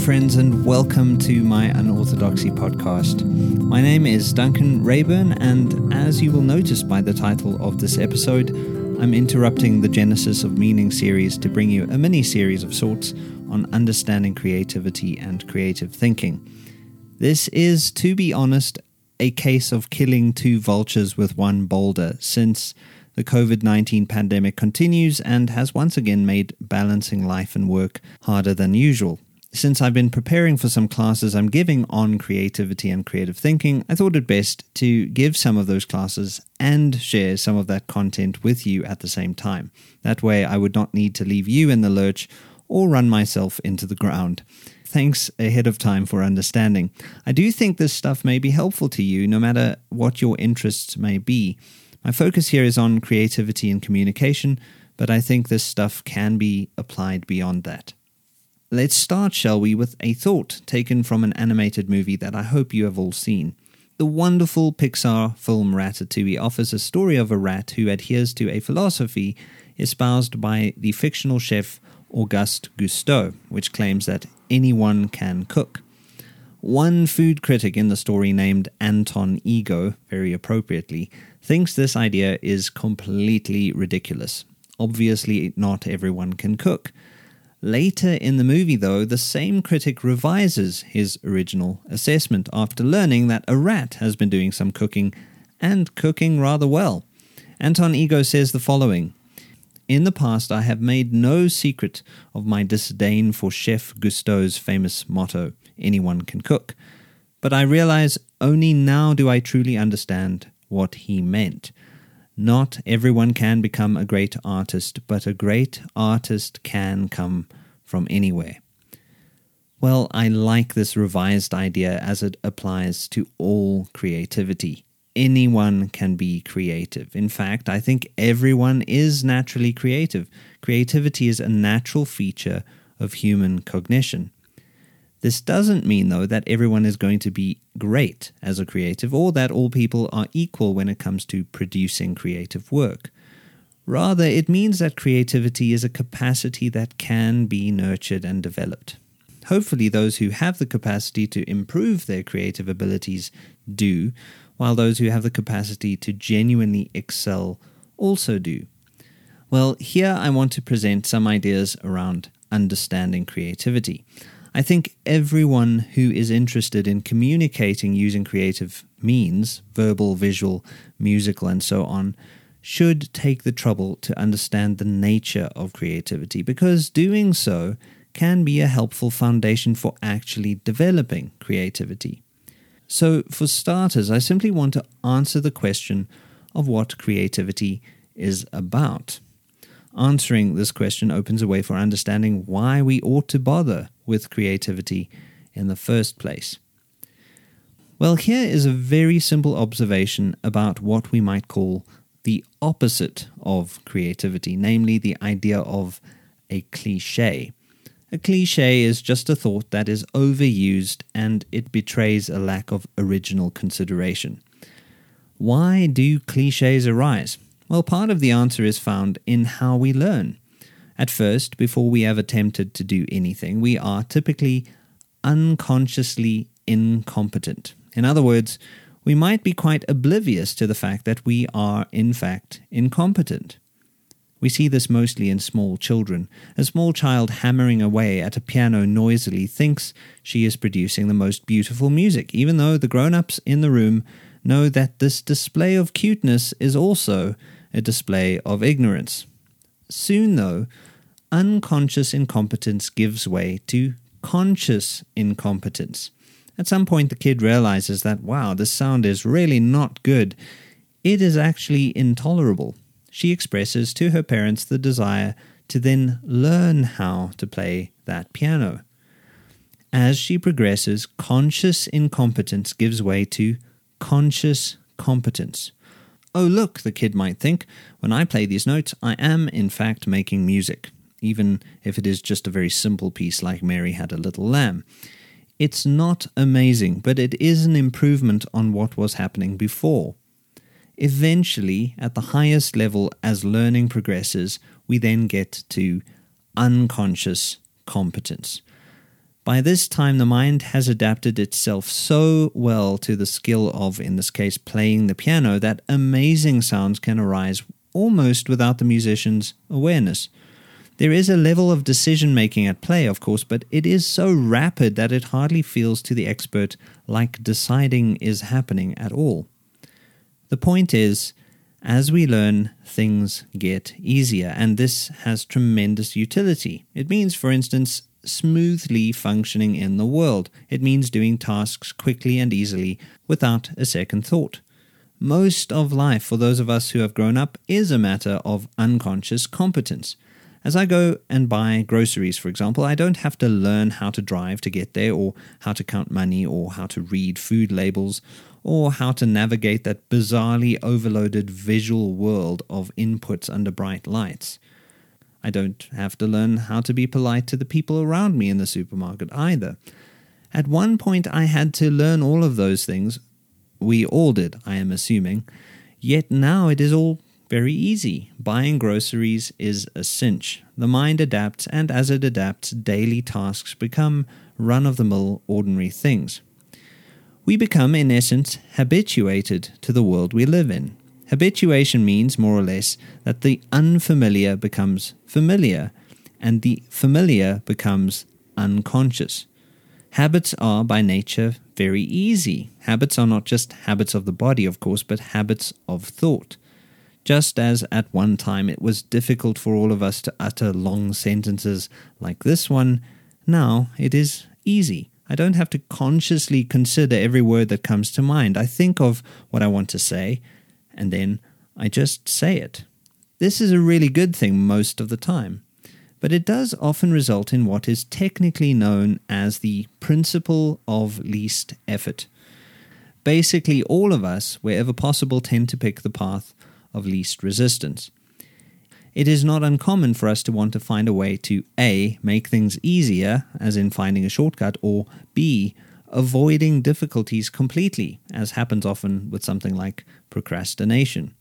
friends, and welcome to my Unorthodoxy podcast. My name is Duncan Reyburn, and as you will notice by the title of this episode, I'm interrupting the Genesis of Meaning series to bring you a mini series of sorts on understanding creativity and creative thinking. This is, to be honest, a case of killing two vultures with one boulder, since the COVID 19 pandemic continues and has once again made balancing life and work harder than usual. Since I've been preparing for some classes I'm giving on creativity and creative thinking, I thought it best to give some of those classes and share some of that content with you at the same time. That way, I would not need to leave you in the lurch or run myself into the ground. Thanks ahead of time for understanding. I do think this stuff may be helpful to you no matter what your interests may be. My focus here is on creativity and communication, but I think this stuff can be applied beyond that. Let's start, shall we, with a thought taken from an animated movie that I hope you have all seen. The wonderful Pixar film Ratatouille offers a story of a rat who adheres to a philosophy espoused by the fictional chef Auguste Gusteau, which claims that anyone can cook. One food critic in the story, named Anton Ego, very appropriately, thinks this idea is completely ridiculous. Obviously, not everyone can cook. Later in the movie, though, the same critic revises his original assessment after learning that a rat has been doing some cooking and cooking rather well. Anton Ego says the following In the past, I have made no secret of my disdain for Chef Gusteau's famous motto anyone can cook. But I realize only now do I truly understand what he meant. Not everyone can become a great artist, but a great artist can come from anywhere. Well, I like this revised idea as it applies to all creativity. Anyone can be creative. In fact, I think everyone is naturally creative. Creativity is a natural feature of human cognition. This doesn't mean, though, that everyone is going to be great as a creative or that all people are equal when it comes to producing creative work. Rather, it means that creativity is a capacity that can be nurtured and developed. Hopefully, those who have the capacity to improve their creative abilities do, while those who have the capacity to genuinely excel also do. Well, here I want to present some ideas around understanding creativity. I think everyone who is interested in communicating using creative means, verbal, visual, musical, and so on, should take the trouble to understand the nature of creativity because doing so can be a helpful foundation for actually developing creativity. So, for starters, I simply want to answer the question of what creativity is about. Answering this question opens a way for understanding why we ought to bother with creativity in the first place. Well, here is a very simple observation about what we might call the opposite of creativity, namely the idea of a cliche. A cliche is just a thought that is overused and it betrays a lack of original consideration. Why do cliches arise? Well, part of the answer is found in how we learn. At first, before we have attempted to do anything, we are typically unconsciously incompetent. In other words, we might be quite oblivious to the fact that we are, in fact, incompetent. We see this mostly in small children. A small child hammering away at a piano noisily thinks she is producing the most beautiful music, even though the grown ups in the room know that this display of cuteness is also a display of ignorance. Soon, though, unconscious incompetence gives way to conscious incompetence. At some point, the kid realizes that, wow, this sound is really not good. It is actually intolerable. She expresses to her parents the desire to then learn how to play that piano. As she progresses, conscious incompetence gives way to conscious competence. Oh, look, the kid might think, when I play these notes, I am in fact making music, even if it is just a very simple piece like Mary Had a Little Lamb. It's not amazing, but it is an improvement on what was happening before. Eventually, at the highest level as learning progresses, we then get to unconscious competence. By this time, the mind has adapted itself so well to the skill of, in this case, playing the piano that amazing sounds can arise almost without the musician's awareness. There is a level of decision making at play, of course, but it is so rapid that it hardly feels to the expert like deciding is happening at all. The point is, as we learn, things get easier, and this has tremendous utility. It means, for instance, smoothly functioning in the world. It means doing tasks quickly and easily without a second thought. Most of life, for those of us who have grown up, is a matter of unconscious competence. As I go and buy groceries, for example, I don't have to learn how to drive to get there, or how to count money, or how to read food labels, or how to navigate that bizarrely overloaded visual world of inputs under bright lights. I don't have to learn how to be polite to the people around me in the supermarket either. At one point, I had to learn all of those things. We all did, I am assuming. Yet now it is all very easy. Buying groceries is a cinch. The mind adapts, and as it adapts, daily tasks become run of the mill, ordinary things. We become, in essence, habituated to the world we live in. Habituation means, more or less, that the unfamiliar becomes familiar, and the familiar becomes unconscious. Habits are, by nature, very easy. Habits are not just habits of the body, of course, but habits of thought. Just as at one time it was difficult for all of us to utter long sentences like this one, now it is easy. I don't have to consciously consider every word that comes to mind. I think of what I want to say, and then I just say it. This is a really good thing most of the time, but it does often result in what is technically known as the principle of least effort. Basically, all of us, wherever possible, tend to pick the path of least resistance. It is not uncommon for us to want to find a way to A. make things easier, as in finding a shortcut, or B. avoiding difficulties completely, as happens often with something like procrastination.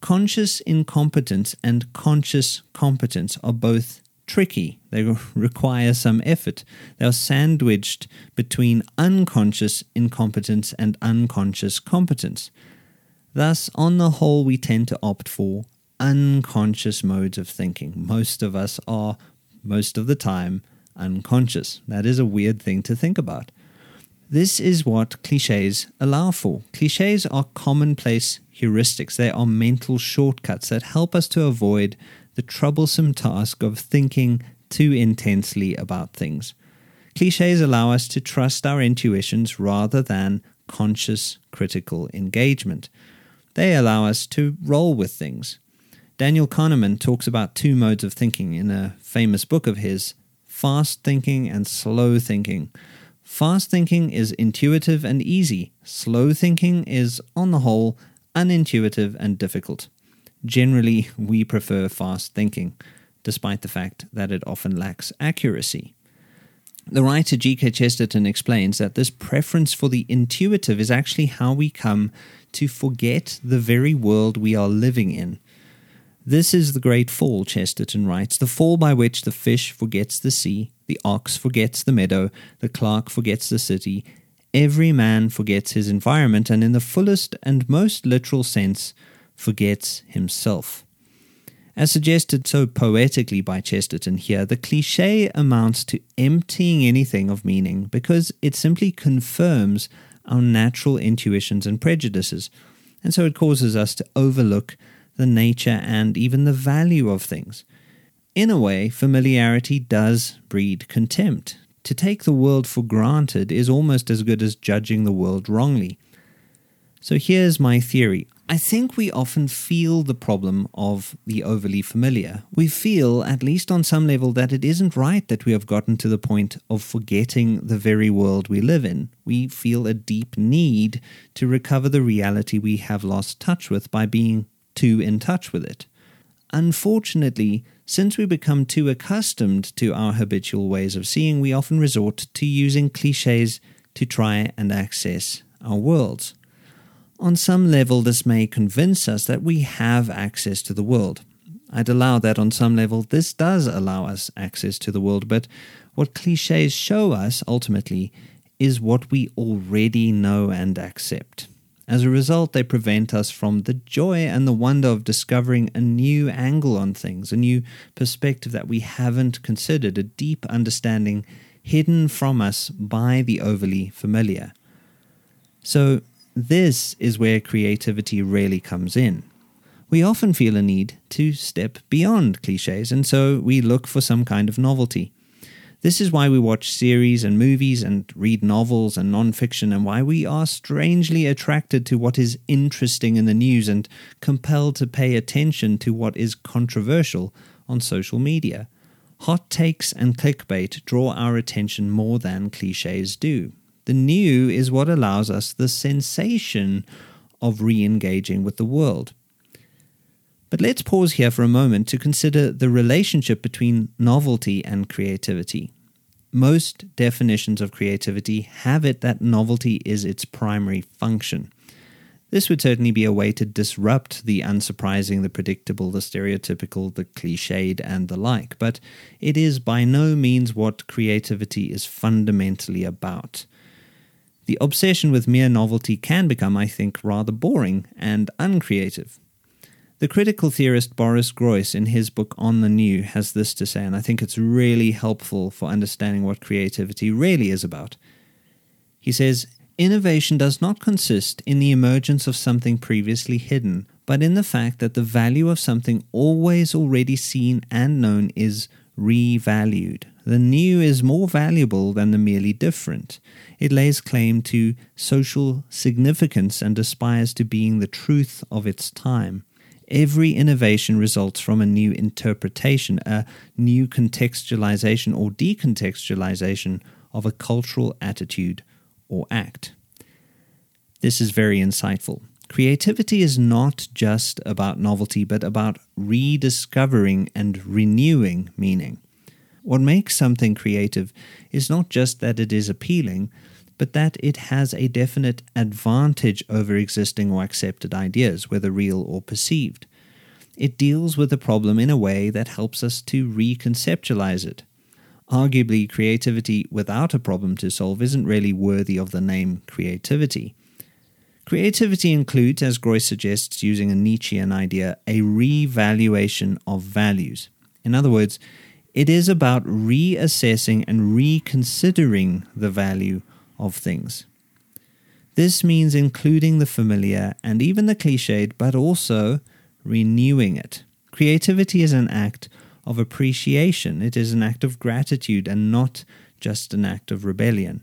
Conscious incompetence and conscious competence are both tricky. They require some effort. They are sandwiched between unconscious incompetence and unconscious competence. Thus, on the whole, we tend to opt for unconscious modes of thinking. Most of us are, most of the time, unconscious. That is a weird thing to think about. This is what cliches allow for. Cliches are commonplace heuristics, they are mental shortcuts that help us to avoid the troublesome task of thinking too intensely about things. Cliches allow us to trust our intuitions rather than conscious critical engagement. They allow us to roll with things. Daniel Kahneman talks about two modes of thinking in a famous book of his fast thinking and slow thinking. Fast thinking is intuitive and easy, slow thinking is, on the whole, unintuitive and difficult. Generally, we prefer fast thinking, despite the fact that it often lacks accuracy. The writer G.K. Chesterton explains that this preference for the intuitive is actually how we come to forget the very world we are living in. This is the great fall, Chesterton writes, the fall by which the fish forgets the sea, the ox forgets the meadow, the clerk forgets the city, every man forgets his environment, and in the fullest and most literal sense, forgets himself. As suggested so poetically by Chesterton here, the cliche amounts to emptying anything of meaning because it simply confirms our natural intuitions and prejudices, and so it causes us to overlook the nature and even the value of things. In a way, familiarity does breed contempt. To take the world for granted is almost as good as judging the world wrongly. So here's my theory I think we often feel the problem of the overly familiar. We feel, at least on some level, that it isn't right that we have gotten to the point of forgetting the very world we live in. We feel a deep need to recover the reality we have lost touch with by being too in touch with it. Unfortunately, since we become too accustomed to our habitual ways of seeing, we often resort to using cliches to try and access our worlds. On some level, this may convince us that we have access to the world. I'd allow that on some level this does allow us access to the world, but what cliches show us ultimately is what we already know and accept. As a result, they prevent us from the joy and the wonder of discovering a new angle on things, a new perspective that we haven't considered, a deep understanding hidden from us by the overly familiar. So, this is where creativity really comes in. We often feel a need to step beyond cliches, and so we look for some kind of novelty. This is why we watch series and movies and read novels and nonfiction, and why we are strangely attracted to what is interesting in the news and compelled to pay attention to what is controversial on social media. Hot takes and clickbait draw our attention more than cliches do. The new is what allows us the sensation of re engaging with the world. But let's pause here for a moment to consider the relationship between novelty and creativity. Most definitions of creativity have it that novelty is its primary function. This would certainly be a way to disrupt the unsurprising, the predictable, the stereotypical, the cliched, and the like, but it is by no means what creativity is fundamentally about. The obsession with mere novelty can become, I think, rather boring and uncreative. The critical theorist Boris Groys, in his book On the New, has this to say, and I think it's really helpful for understanding what creativity really is about. He says, Innovation does not consist in the emergence of something previously hidden, but in the fact that the value of something always already seen and known is revalued. The new is more valuable than the merely different. It lays claim to social significance and aspires to being the truth of its time. Every innovation results from a new interpretation, a new contextualization or decontextualization of a cultural attitude or act. This is very insightful. Creativity is not just about novelty, but about rediscovering and renewing meaning. What makes something creative is not just that it is appealing, but that it has a definite advantage over existing or accepted ideas, whether real or perceived. It deals with the problem in a way that helps us to reconceptualize it. Arguably, creativity without a problem to solve isn't really worthy of the name creativity. Creativity includes, as Groys suggests using a Nietzschean idea, a revaluation of values. In other words, it is about reassessing and reconsidering the value of things. This means including the familiar and even the cliched, but also renewing it. Creativity is an act of appreciation, it is an act of gratitude and not just an act of rebellion.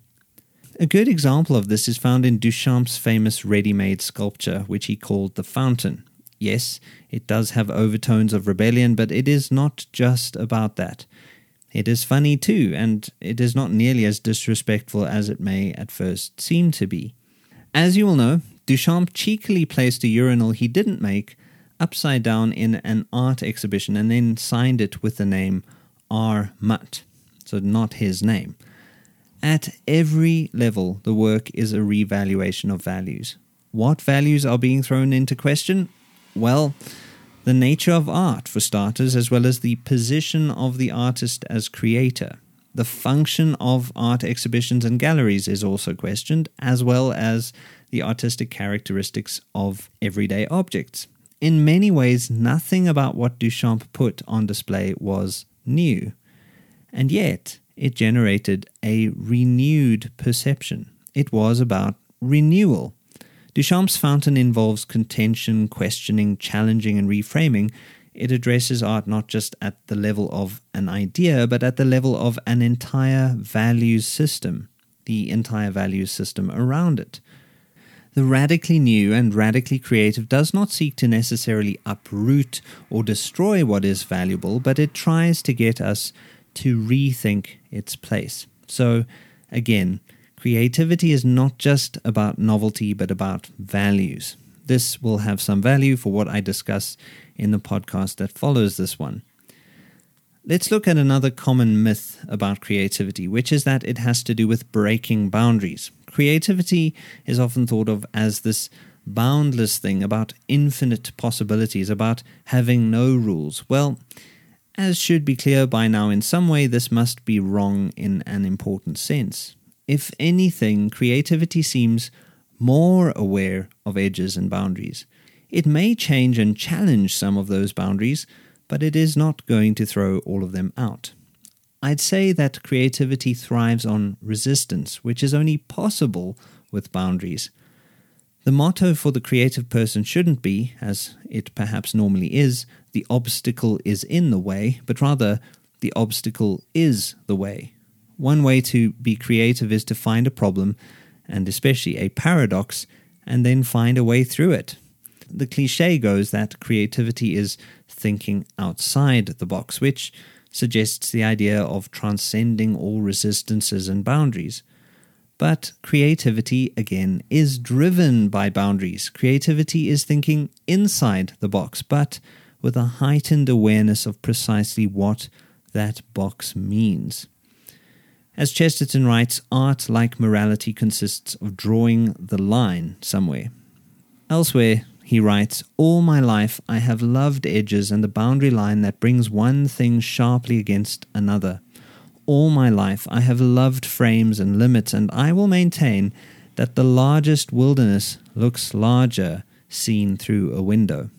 A good example of this is found in Duchamp's famous ready made sculpture, which he called the Fountain. Yes, it does have overtones of rebellion, but it is not just about that. It is funny too, and it is not nearly as disrespectful as it may at first seem to be. As you will know, Duchamp cheekily placed a urinal he didn't make upside down in an art exhibition and then signed it with the name R. Mutt, so not his name. At every level, the work is a revaluation of values. What values are being thrown into question? Well, the nature of art, for starters, as well as the position of the artist as creator. The function of art exhibitions and galleries is also questioned, as well as the artistic characteristics of everyday objects. In many ways, nothing about what Duchamp put on display was new, and yet it generated a renewed perception. It was about renewal. Duchamp's fountain involves contention, questioning, challenging, and reframing. It addresses art not just at the level of an idea, but at the level of an entire values system, the entire values system around it. The radically new and radically creative does not seek to necessarily uproot or destroy what is valuable, but it tries to get us to rethink its place. So, again, Creativity is not just about novelty, but about values. This will have some value for what I discuss in the podcast that follows this one. Let's look at another common myth about creativity, which is that it has to do with breaking boundaries. Creativity is often thought of as this boundless thing, about infinite possibilities, about having no rules. Well, as should be clear by now, in some way this must be wrong in an important sense. If anything, creativity seems more aware of edges and boundaries. It may change and challenge some of those boundaries, but it is not going to throw all of them out. I'd say that creativity thrives on resistance, which is only possible with boundaries. The motto for the creative person shouldn't be, as it perhaps normally is, the obstacle is in the way, but rather, the obstacle is the way. One way to be creative is to find a problem, and especially a paradox, and then find a way through it. The cliche goes that creativity is thinking outside the box, which suggests the idea of transcending all resistances and boundaries. But creativity, again, is driven by boundaries. Creativity is thinking inside the box, but with a heightened awareness of precisely what that box means. As Chesterton writes, art, like morality, consists of drawing the line somewhere. Elsewhere, he writes, All my life I have loved edges and the boundary line that brings one thing sharply against another. All my life I have loved frames and limits, and I will maintain that the largest wilderness looks larger seen through a window.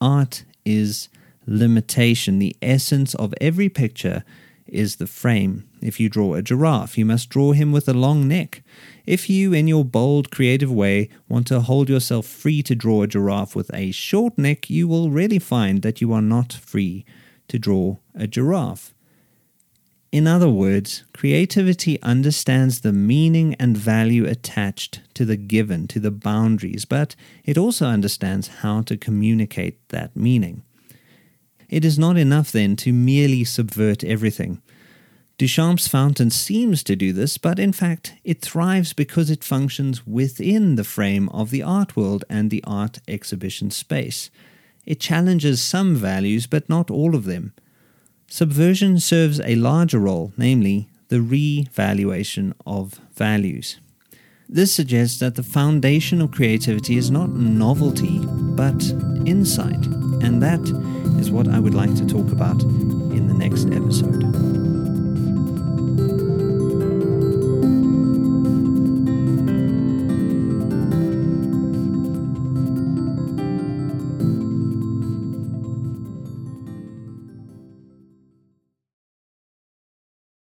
Art is limitation. The essence of every picture is the frame. If you draw a giraffe, you must draw him with a long neck. If you, in your bold, creative way, want to hold yourself free to draw a giraffe with a short neck, you will really find that you are not free to draw a giraffe. In other words, creativity understands the meaning and value attached to the given, to the boundaries, but it also understands how to communicate that meaning. It is not enough then to merely subvert everything. Duchamp's fountain seems to do this, but in fact, it thrives because it functions within the frame of the art world and the art exhibition space. It challenges some values, but not all of them. Subversion serves a larger role, namely the revaluation of values. This suggests that the foundation of creativity is not novelty, but insight, and that is what I would like to talk about in the next episode.